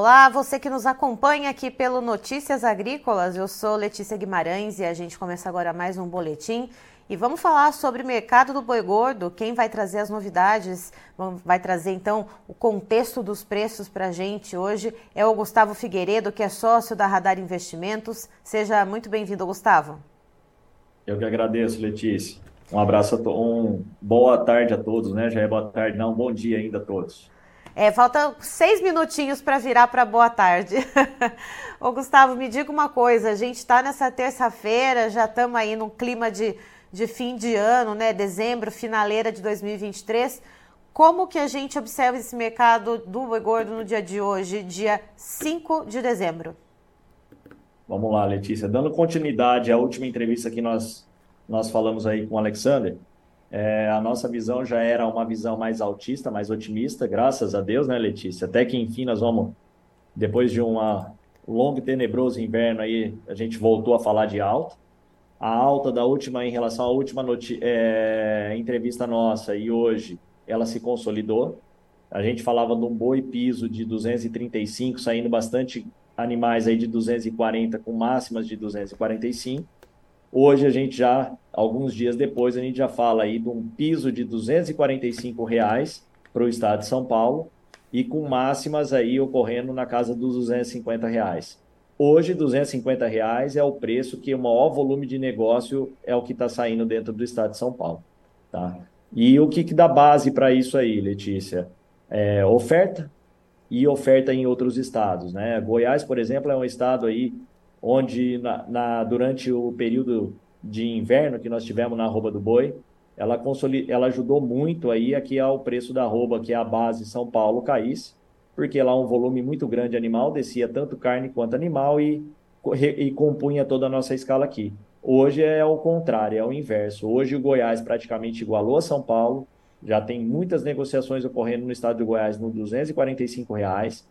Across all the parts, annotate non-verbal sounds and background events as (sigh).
Olá, você que nos acompanha aqui pelo Notícias Agrícolas. Eu sou Letícia Guimarães e a gente começa agora mais um boletim. E vamos falar sobre o mercado do boi gordo. Quem vai trazer as novidades, vai trazer então o contexto dos preços para a gente hoje é o Gustavo Figueiredo, que é sócio da Radar Investimentos. Seja muito bem-vindo, Gustavo. Eu que agradeço, Letícia. Um abraço, a um boa tarde a todos, né? Já é boa tarde, não, bom dia ainda a todos. É, falta seis minutinhos para virar para boa tarde. (laughs) Ô Gustavo, me diga uma coisa, a gente está nessa terça-feira, já estamos aí no clima de, de fim de ano, né? Dezembro, finaleira de 2023. Como que a gente observa esse mercado do boi gordo no dia de hoje, dia 5 de dezembro? Vamos lá, Letícia. Dando continuidade à última entrevista que nós nós falamos aí com o Alexander, é, a nossa visão já era uma visão mais altista, mais otimista, graças a Deus, né, Letícia? Até que enfim nós vamos, depois de um longo e tenebroso inverno aí, a gente voltou a falar de alta. A alta da última, em relação à última é, entrevista nossa e hoje, ela se consolidou. A gente falava de um boi piso de 235, saindo bastante animais aí de 240 com máximas de 245 Hoje a gente já, alguns dias depois, a gente já fala aí de um piso de 245 reais para o estado de São Paulo e com máximas aí ocorrendo na casa dos 250 reais. Hoje, 250 reais é o preço que o maior volume de negócio é o que está saindo dentro do estado de São Paulo. Tá? E o que, que dá base para isso aí, Letícia? É oferta e oferta em outros estados. Né? Goiás, por exemplo, é um estado aí onde na, na, durante o período de inverno que nós tivemos na arroba do boi, ela, ela ajudou muito aí a que o preço da arroba, que é a base São Paulo, caísse, porque lá um volume muito grande de animal, descia tanto carne quanto animal e, e compunha toda a nossa escala aqui. Hoje é o contrário, é o inverso. Hoje o Goiás praticamente igualou a São Paulo, já tem muitas negociações ocorrendo no estado de Goiás no 245 reais.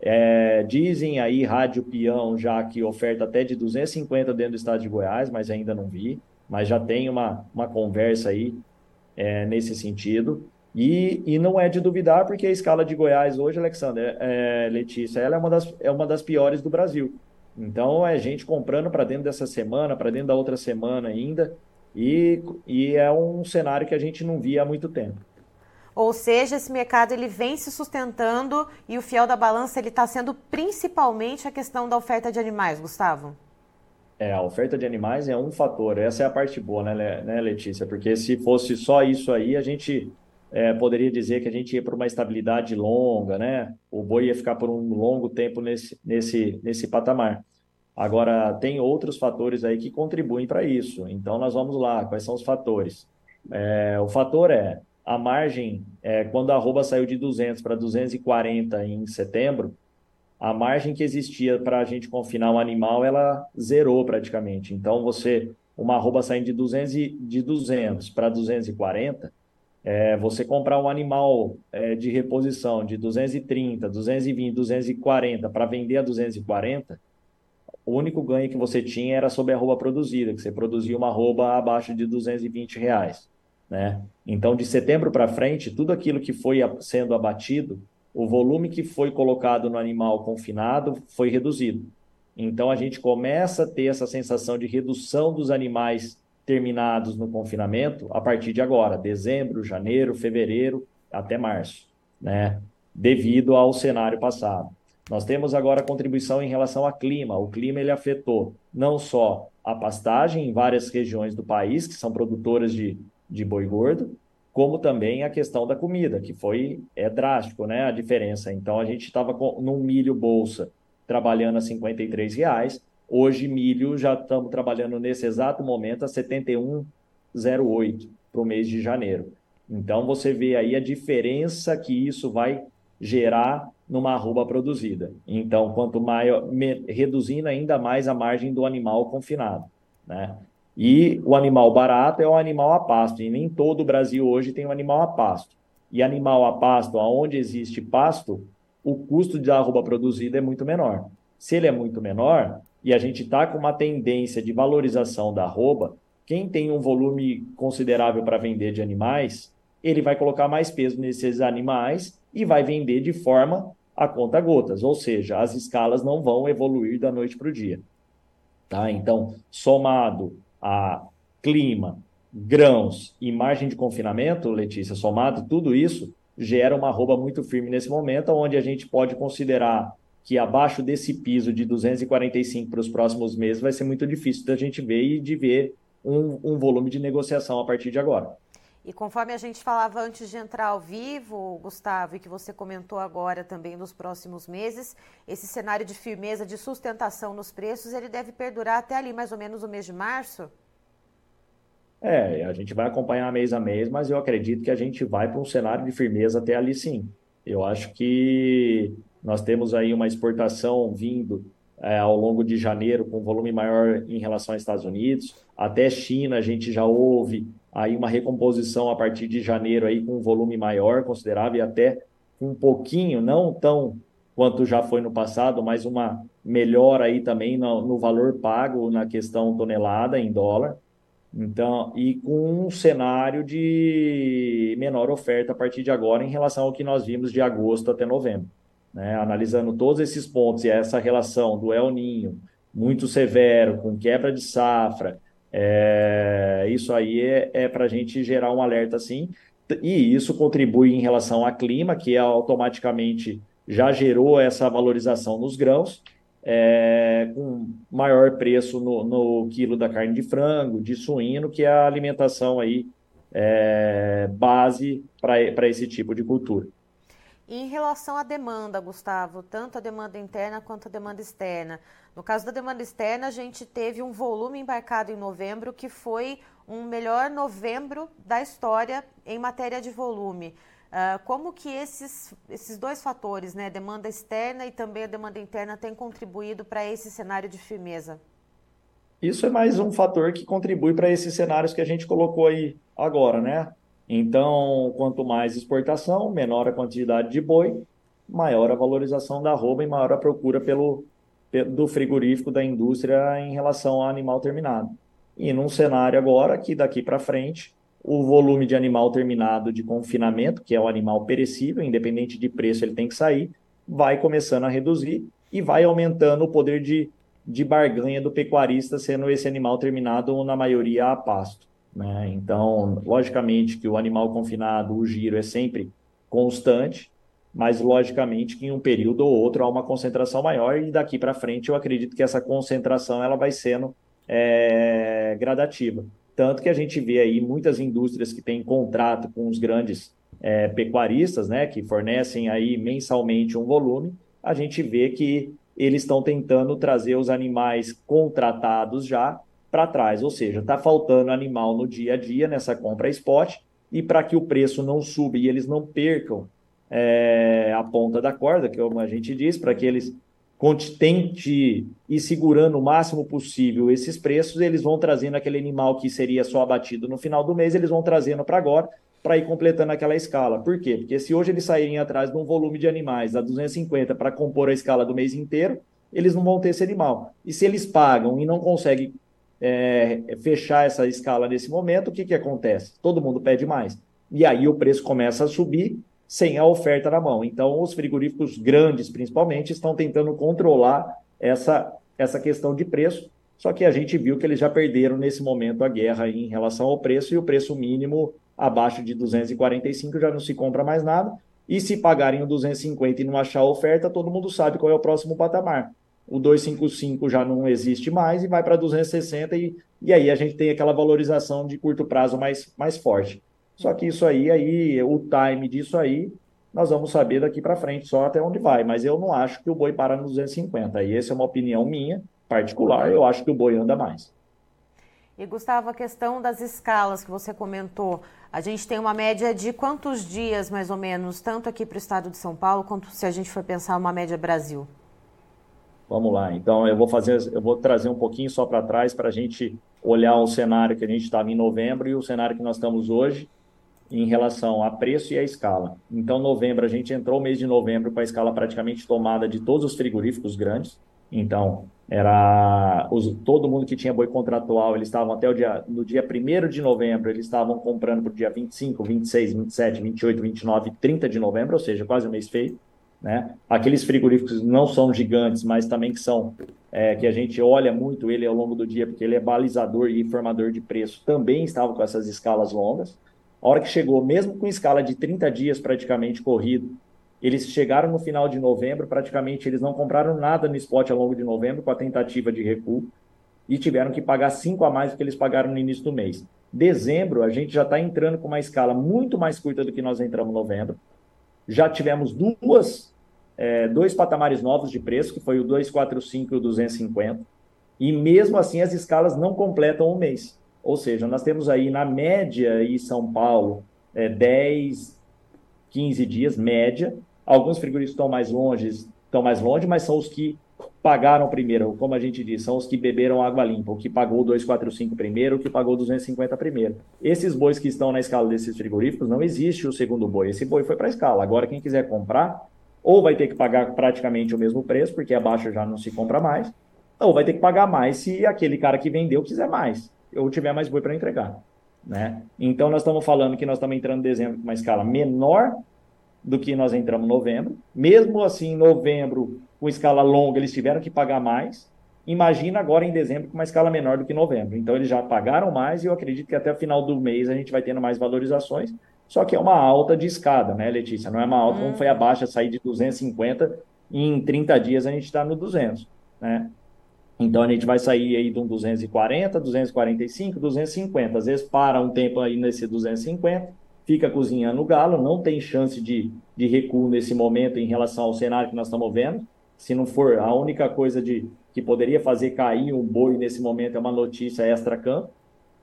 É, dizem aí, Rádio Peão, já que oferta até de 250 dentro do estado de Goiás, mas ainda não vi. Mas já tem uma, uma conversa aí é, nesse sentido. E, e não é de duvidar, porque a escala de Goiás hoje, Alexandre, é, Letícia, ela é uma, das, é uma das piores do Brasil. Então, é gente comprando para dentro dessa semana, para dentro da outra semana ainda. E, e é um cenário que a gente não via há muito tempo. Ou seja, esse mercado ele vem se sustentando e o fiel da balança ele está sendo principalmente a questão da oferta de animais, Gustavo. É, a oferta de animais é um fator. Essa é a parte boa, né, né Letícia? Porque se fosse só isso aí, a gente é, poderia dizer que a gente ia para uma estabilidade longa, né? O boi ia ficar por um longo tempo nesse, nesse, nesse patamar. Agora, tem outros fatores aí que contribuem para isso. Então, nós vamos lá. Quais são os fatores? É, o fator é a margem, é, quando a arroba saiu de 200 para 240 em setembro, a margem que existia para a gente confinar um animal, ela zerou praticamente. Então, você, uma arroba saindo de 200, de 200 para 240, é, você comprar um animal é, de reposição de 230, 220, 240 para vender a 240, o único ganho que você tinha era sobre a arroba produzida, que você produzia uma arroba abaixo de 220 reais. Né? Então, de setembro para frente, tudo aquilo que foi sendo abatido, o volume que foi colocado no animal confinado foi reduzido. Então, a gente começa a ter essa sensação de redução dos animais terminados no confinamento a partir de agora, dezembro, janeiro, fevereiro, até março, né? devido ao cenário passado. Nós temos agora contribuição em relação ao clima. O clima ele afetou não só a pastagem em várias regiões do país, que são produtoras de de boi gordo, como também a questão da comida, que foi é drástico, né, a diferença. Então a gente estava num milho bolsa trabalhando a 53 reais, hoje milho já estamos trabalhando nesse exato momento a 71,08 para o mês de janeiro. Então você vê aí a diferença que isso vai gerar numa arroba produzida. Então, quanto maior, me, reduzindo ainda mais a margem do animal confinado, né? E o animal barato é o animal a pasto, e nem todo o Brasil hoje tem um animal a pasto. E animal a pasto, onde existe pasto, o custo de arroba produzida é muito menor. Se ele é muito menor, e a gente está com uma tendência de valorização da arroba, quem tem um volume considerável para vender de animais, ele vai colocar mais peso nesses animais e vai vender de forma a conta gotas, ou seja, as escalas não vão evoluir da noite para o dia. Tá? Então, somado a clima, grãos e margem de confinamento, Letícia, somado tudo isso, gera uma arroba muito firme nesse momento, onde a gente pode considerar que abaixo desse piso de 245 para os próximos meses vai ser muito difícil da gente ver e de ver um, um volume de negociação a partir de agora. E conforme a gente falava antes de entrar ao vivo, Gustavo, e que você comentou agora também nos próximos meses, esse cenário de firmeza, de sustentação nos preços, ele deve perdurar até ali mais ou menos o mês de março? É, a gente vai acompanhar mês a mês, mas eu acredito que a gente vai para um cenário de firmeza até ali sim. Eu acho que nós temos aí uma exportação vindo é, ao longo de janeiro com volume maior em relação aos Estados Unidos. Até China a gente já houve aí uma recomposição a partir de janeiro aí com um volume maior, considerável, e até um pouquinho, não tão quanto já foi no passado, mas uma melhora aí também no, no valor pago na questão tonelada em dólar. Então, e com um cenário de menor oferta a partir de agora em relação ao que nós vimos de agosto até novembro. Né? Analisando todos esses pontos e essa relação do El Ninho muito severo, com quebra de safra, é, isso aí é, é para a gente gerar um alerta assim, e isso contribui em relação ao clima, que automaticamente já gerou essa valorização nos grãos, é, com maior preço no, no, quilo da carne de frango, de suíno, que é a alimentação aí é, base para esse tipo de cultura. Em relação à demanda, Gustavo, tanto a demanda interna quanto a demanda externa. No caso da demanda externa, a gente teve um volume embarcado em novembro que foi um melhor novembro da história em matéria de volume. Uh, como que esses, esses dois fatores, né, demanda externa e também a demanda interna, têm contribuído para esse cenário de firmeza? Isso é mais um fator que contribui para esses cenários que a gente colocou aí agora, né? Então, quanto mais exportação, menor a quantidade de boi, maior a valorização da arroba e maior a procura pelo, do frigorífico da indústria em relação ao animal terminado. E num cenário agora que daqui para frente o volume de animal terminado de confinamento, que é o animal perecível, independente de preço, ele tem que sair, vai começando a reduzir e vai aumentando o poder de, de barganha do pecuarista, sendo esse animal terminado, na maioria, a pasto. Né? Então, logicamente que o animal confinado, o giro é sempre constante, mas logicamente que em um período ou outro há uma concentração maior e daqui para frente eu acredito que essa concentração ela vai sendo é, gradativa. Tanto que a gente vê aí muitas indústrias que têm contrato com os grandes é, pecuaristas, né, que fornecem aí mensalmente um volume, a gente vê que eles estão tentando trazer os animais contratados já para trás, ou seja, está faltando animal no dia a dia nessa compra spot, e para que o preço não suba e eles não percam é, a ponta da corda, que é a gente diz, para que eles tente ir segurando o máximo possível esses preços, eles vão trazendo aquele animal que seria só abatido no final do mês, eles vão trazendo para agora, para ir completando aquela escala. Por quê? Porque se hoje eles saírem atrás de um volume de animais a 250 para compor a escala do mês inteiro, eles não vão ter esse animal. E se eles pagam e não conseguem é, fechar essa escala nesse momento, o que, que acontece? Todo mundo pede mais. E aí o preço começa a subir sem a oferta na mão. Então, os frigoríficos grandes, principalmente, estão tentando controlar essa, essa questão de preço. Só que a gente viu que eles já perderam nesse momento a guerra em relação ao preço e o preço mínimo abaixo de 245 já não se compra mais nada. E se pagarem o 250 e não achar oferta, todo mundo sabe qual é o próximo patamar. O 255 já não existe mais e vai para 260 e, e aí a gente tem aquela valorização de curto prazo mais, mais forte. Só que isso aí, aí, o time disso aí, nós vamos saber daqui para frente só até onde vai. Mas eu não acho que o boi para nos 250. E essa é uma opinião minha, particular. Eu acho que o boi anda mais. E Gustavo, a questão das escalas que você comentou, a gente tem uma média de quantos dias, mais ou menos, tanto aqui para o estado de São Paulo, quanto se a gente for pensar uma média Brasil? Vamos lá. Então eu vou fazer, eu vou trazer um pouquinho só para trás para a gente olhar o cenário que a gente estava em novembro e o cenário que nós estamos hoje em relação a preço e a escala. Então, novembro, a gente entrou o mês de novembro com a escala praticamente tomada de todos os frigoríficos grandes. Então, era os, todo mundo que tinha boi contratual, eles estavam até o dia, no dia 1 de novembro, eles estavam comprando para o dia 25, 26, 27, 28, 29, 30 de novembro, ou seja, quase um mês feio. Né? Aqueles frigoríficos não são gigantes, mas também que são é, que a gente olha muito ele ao longo do dia, porque ele é balizador e formador de preço, também estavam com essas escalas longas. A hora que chegou, mesmo com escala de 30 dias praticamente corrido, eles chegaram no final de novembro, praticamente eles não compraram nada no spot ao longo de novembro com a tentativa de recuo e tiveram que pagar 5 a mais do que eles pagaram no início do mês. Dezembro, a gente já está entrando com uma escala muito mais curta do que nós entramos em novembro. Já tivemos duas, é, dois patamares novos de preço, que foi o 245 e o 250. E mesmo assim, as escalas não completam um mês. Ou seja, nós temos aí na média em São Paulo é, 10, 15 dias, média. Alguns frigoríficos estão mais longe, estão mais longe, mas são os que pagaram primeiro, como a gente diz, são os que beberam água limpa, o que pagou 245 primeiro, o que pagou 250 primeiro. Esses bois que estão na escala desses frigoríficos, não existe o segundo boi, esse boi foi para a escala. Agora, quem quiser comprar, ou vai ter que pagar praticamente o mesmo preço, porque abaixo já não se compra mais, ou vai ter que pagar mais se aquele cara que vendeu quiser mais, ou tiver mais boi para entregar. Né? Então, nós estamos falando que nós estamos entrando em dezembro com uma escala menor do que nós entramos em novembro. Mesmo assim, em novembro, com escala longa, eles tiveram que pagar mais. Imagina agora em dezembro com uma escala menor do que novembro. Então, eles já pagaram mais e eu acredito que até o final do mês a gente vai tendo mais valorizações. Só que é uma alta de escada, né, Letícia? Não é uma alta hum. como foi a baixa, sair de 250 e em 30 dias a gente está no 200, né? Então a gente vai sair aí de um 240, 245, 250. Às vezes para um tempo aí nesse 250 fica cozinhando o galo, não tem chance de, de recuo nesse momento em relação ao cenário que nós estamos vendo. Se não for a única coisa de que poderia fazer cair um boi nesse momento é uma notícia extra-campo,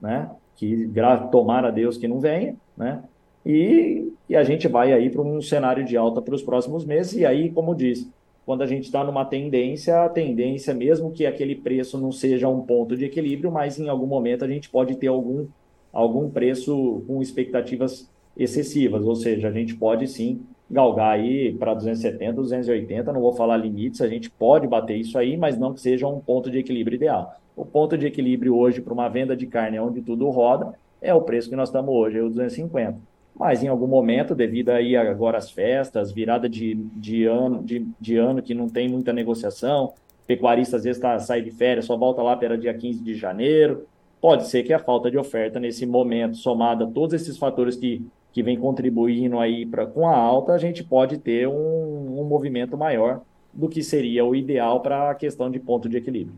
né? Que tomara a Deus que não venha, né? E, e a gente vai aí para um cenário de alta para os próximos meses. E aí, como diz, quando a gente está numa tendência, a tendência, mesmo que aquele preço não seja um ponto de equilíbrio, mas em algum momento a gente pode ter algum, algum preço com expectativas excessivas, ou seja, a gente pode sim galgar aí para 270, 280, não vou falar limites, a gente pode bater isso aí, mas não que seja um ponto de equilíbrio ideal. O ponto de equilíbrio hoje para uma venda de carne onde tudo roda é o preço que nós estamos hoje, é o 250. Mas em algum momento, devido aí agora às festas, virada de, de, ano, de, de ano que não tem muita negociação, pecuarista às vezes tá, sai de férias, só volta lá pela dia 15 de janeiro, pode ser que a falta de oferta nesse momento, somada a todos esses fatores que que vem contribuindo aí pra, com a alta, a gente pode ter um, um movimento maior do que seria o ideal para a questão de ponto de equilíbrio.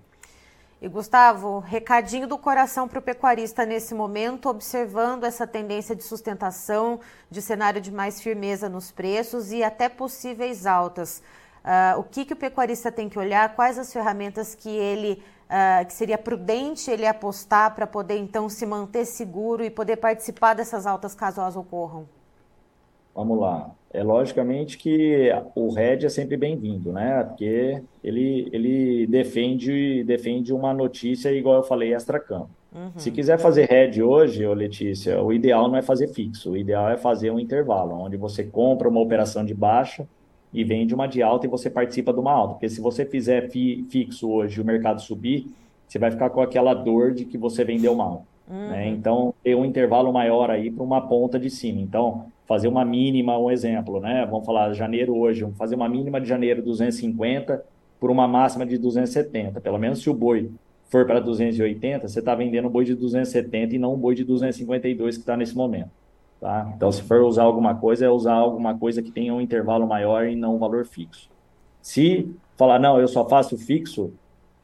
E Gustavo, recadinho do coração para o pecuarista nesse momento, observando essa tendência de sustentação, de cenário de mais firmeza nos preços e até possíveis altas. Uh, o que, que o pecuarista tem que olhar? Quais as ferramentas que ele uh, que seria prudente ele apostar para poder então se manter seguro e poder participar dessas altas caso elas ocorram? Vamos lá. É logicamente que o RED é sempre bem-vindo, né? Porque ele, ele defende, defende uma notícia, igual eu falei, extra-campo. Uhum. Se quiser fazer RED hoje, ô Letícia, o ideal não é fazer fixo, o ideal é fazer um intervalo, onde você compra uma operação de baixa, e vende uma de alta e você participa de uma alta. Porque se você fizer fi, fixo hoje e o mercado subir, você vai ficar com aquela dor de que você vendeu mal. Uhum. Né? Então, ter um intervalo maior aí para uma ponta de cima. Então, fazer uma mínima, um exemplo, né? Vamos falar janeiro hoje, vamos fazer uma mínima de janeiro 250 por uma máxima de 270. Pelo menos se o boi for para 280, você está vendendo um boi de 270 e não um boi de 252 que está nesse momento. Tá? Então, se for usar alguma coisa, é usar alguma coisa que tenha um intervalo maior e não um valor fixo. Se falar, não, eu só faço fixo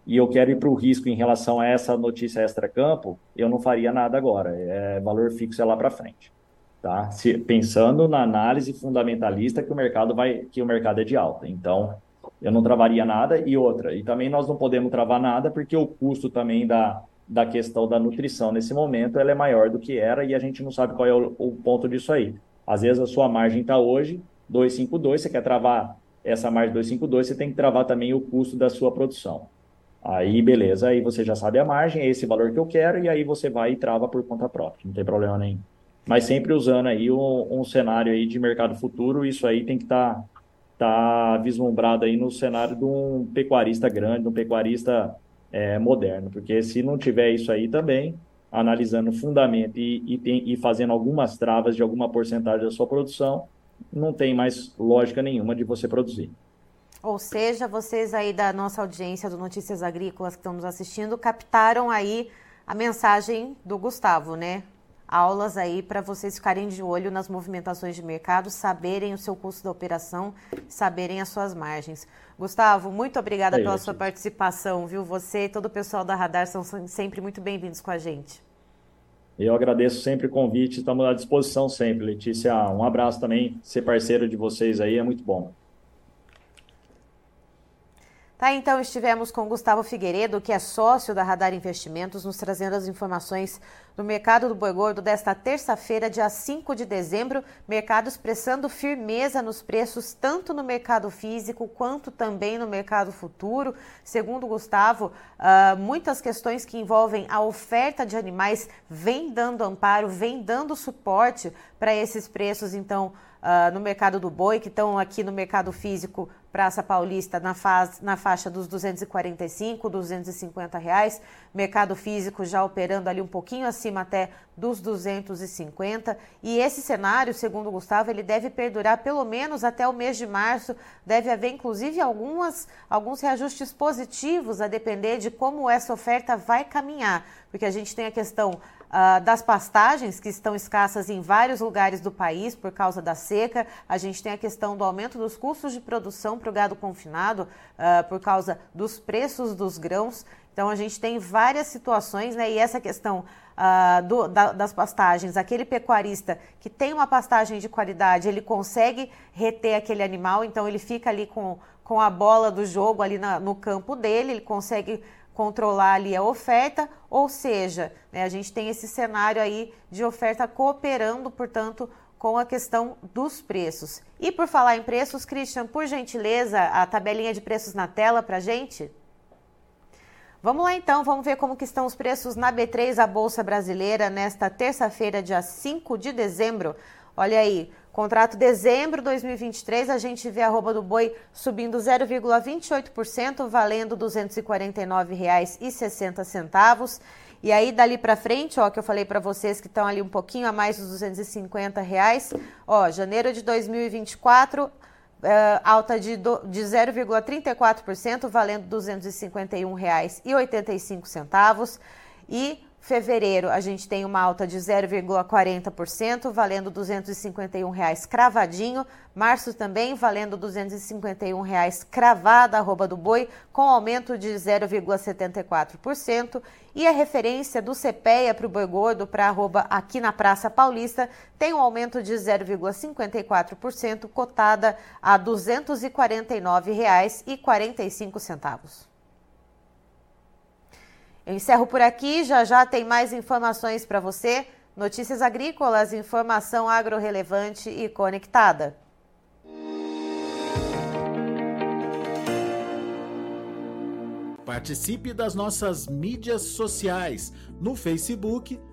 e eu quero ir para o risco em relação a essa notícia extra-campo, eu não faria nada agora. É valor fixo é lá para frente. Tá? Se, pensando na análise fundamentalista que o mercado vai, que o mercado é de alta. Então, eu não travaria nada e outra. E também nós não podemos travar nada porque o custo também da, da questão da nutrição nesse momento, ela é maior do que era e a gente não sabe qual é o, o ponto disso aí. Às vezes a sua margem está hoje 252, você quer travar essa margem 252, você tem que travar também o custo da sua produção. Aí, beleza, aí você já sabe a margem, é esse valor que eu quero, e aí você vai e trava por conta própria, não tem problema nenhum. Mas sempre usando aí um, um cenário aí de mercado futuro, isso aí tem que estar tá, tá vislumbrado aí no cenário de um pecuarista grande, de um pecuarista é, moderno, porque se não tiver isso aí também, analisando fundamento e, e, tem, e, fazendo algumas travas de alguma porcentagem da sua produção, não tem mais lógica nenhuma de você produzir. Ou seja, vocês aí da nossa audiência do Notícias Agrícolas que estão nos assistindo captaram aí a mensagem do Gustavo, né? Aulas aí para vocês ficarem de olho nas movimentações de mercado, saberem o seu custo da operação, saberem as suas margens. Gustavo, muito obrigada pela sua participação, viu? Você e todo o pessoal da Radar são sempre muito bem-vindos com a gente. Eu agradeço sempre o convite, estamos à disposição sempre, Letícia. Um abraço também, ser parceiro de vocês aí é muito bom. Tá, então estivemos com Gustavo Figueiredo, que é sócio da Radar Investimentos, nos trazendo as informações do mercado do boi gordo desta terça-feira, dia 5 de dezembro. Mercado expressando firmeza nos preços, tanto no mercado físico quanto também no mercado futuro. Segundo Gustavo, uh, muitas questões que envolvem a oferta de animais vêm dando amparo, vêm dando suporte para esses preços, então. Uh, no mercado do boi, que estão aqui no mercado físico Praça Paulista na, faz, na faixa dos 245, 250 reais, mercado físico já operando ali um pouquinho acima até dos 250. E esse cenário, segundo o Gustavo, ele deve perdurar pelo menos até o mês de março. Deve haver, inclusive, algumas, alguns reajustes positivos a depender de como essa oferta vai caminhar, porque a gente tem a questão uh, das pastagens, que estão escassas em vários lugares do país por causa da seca. A gente tem a questão do aumento dos custos de produção para o gado confinado uh, por causa dos preços dos grãos. Então, a gente tem várias situações, né? E essa questão uh, do, da, das pastagens, aquele pecuarista que tem uma pastagem de qualidade, ele consegue reter aquele animal, então ele fica ali com, com a bola do jogo ali na, no campo dele, ele consegue controlar ali a oferta, ou seja, né, a gente tem esse cenário aí de oferta cooperando, portanto, com a questão dos preços. E por falar em preços, Christian, por gentileza, a tabelinha de preços na tela para gente? Vamos lá então, vamos ver como que estão os preços na B3, a Bolsa Brasileira, nesta terça-feira, dia 5 de dezembro. Olha aí, Contrato dezembro 2023, a gente vê a arroba do boi subindo 0,28%, valendo R$ 249,60. E aí, dali para frente, ó, que eu falei para vocês que estão ali um pouquinho a mais dos 250 reais, ó, janeiro de 2024, uh, eh, alta de, de 0,34%, valendo R$ 251,85. E Fevereiro, a gente tem uma alta de 0,40%, valendo 251 reais cravadinho. Março também valendo 251 reais cravada, arroba do boi, com aumento de 0,74%. E a referência do CPEA para o boi gordo para arroba aqui na Praça Paulista tem um aumento de 0,54%, cotada a R$ 249,45. Eu encerro por aqui, já já tem mais informações para você. Notícias agrícolas, informação agro-relevante e conectada. Participe das nossas mídias sociais no Facebook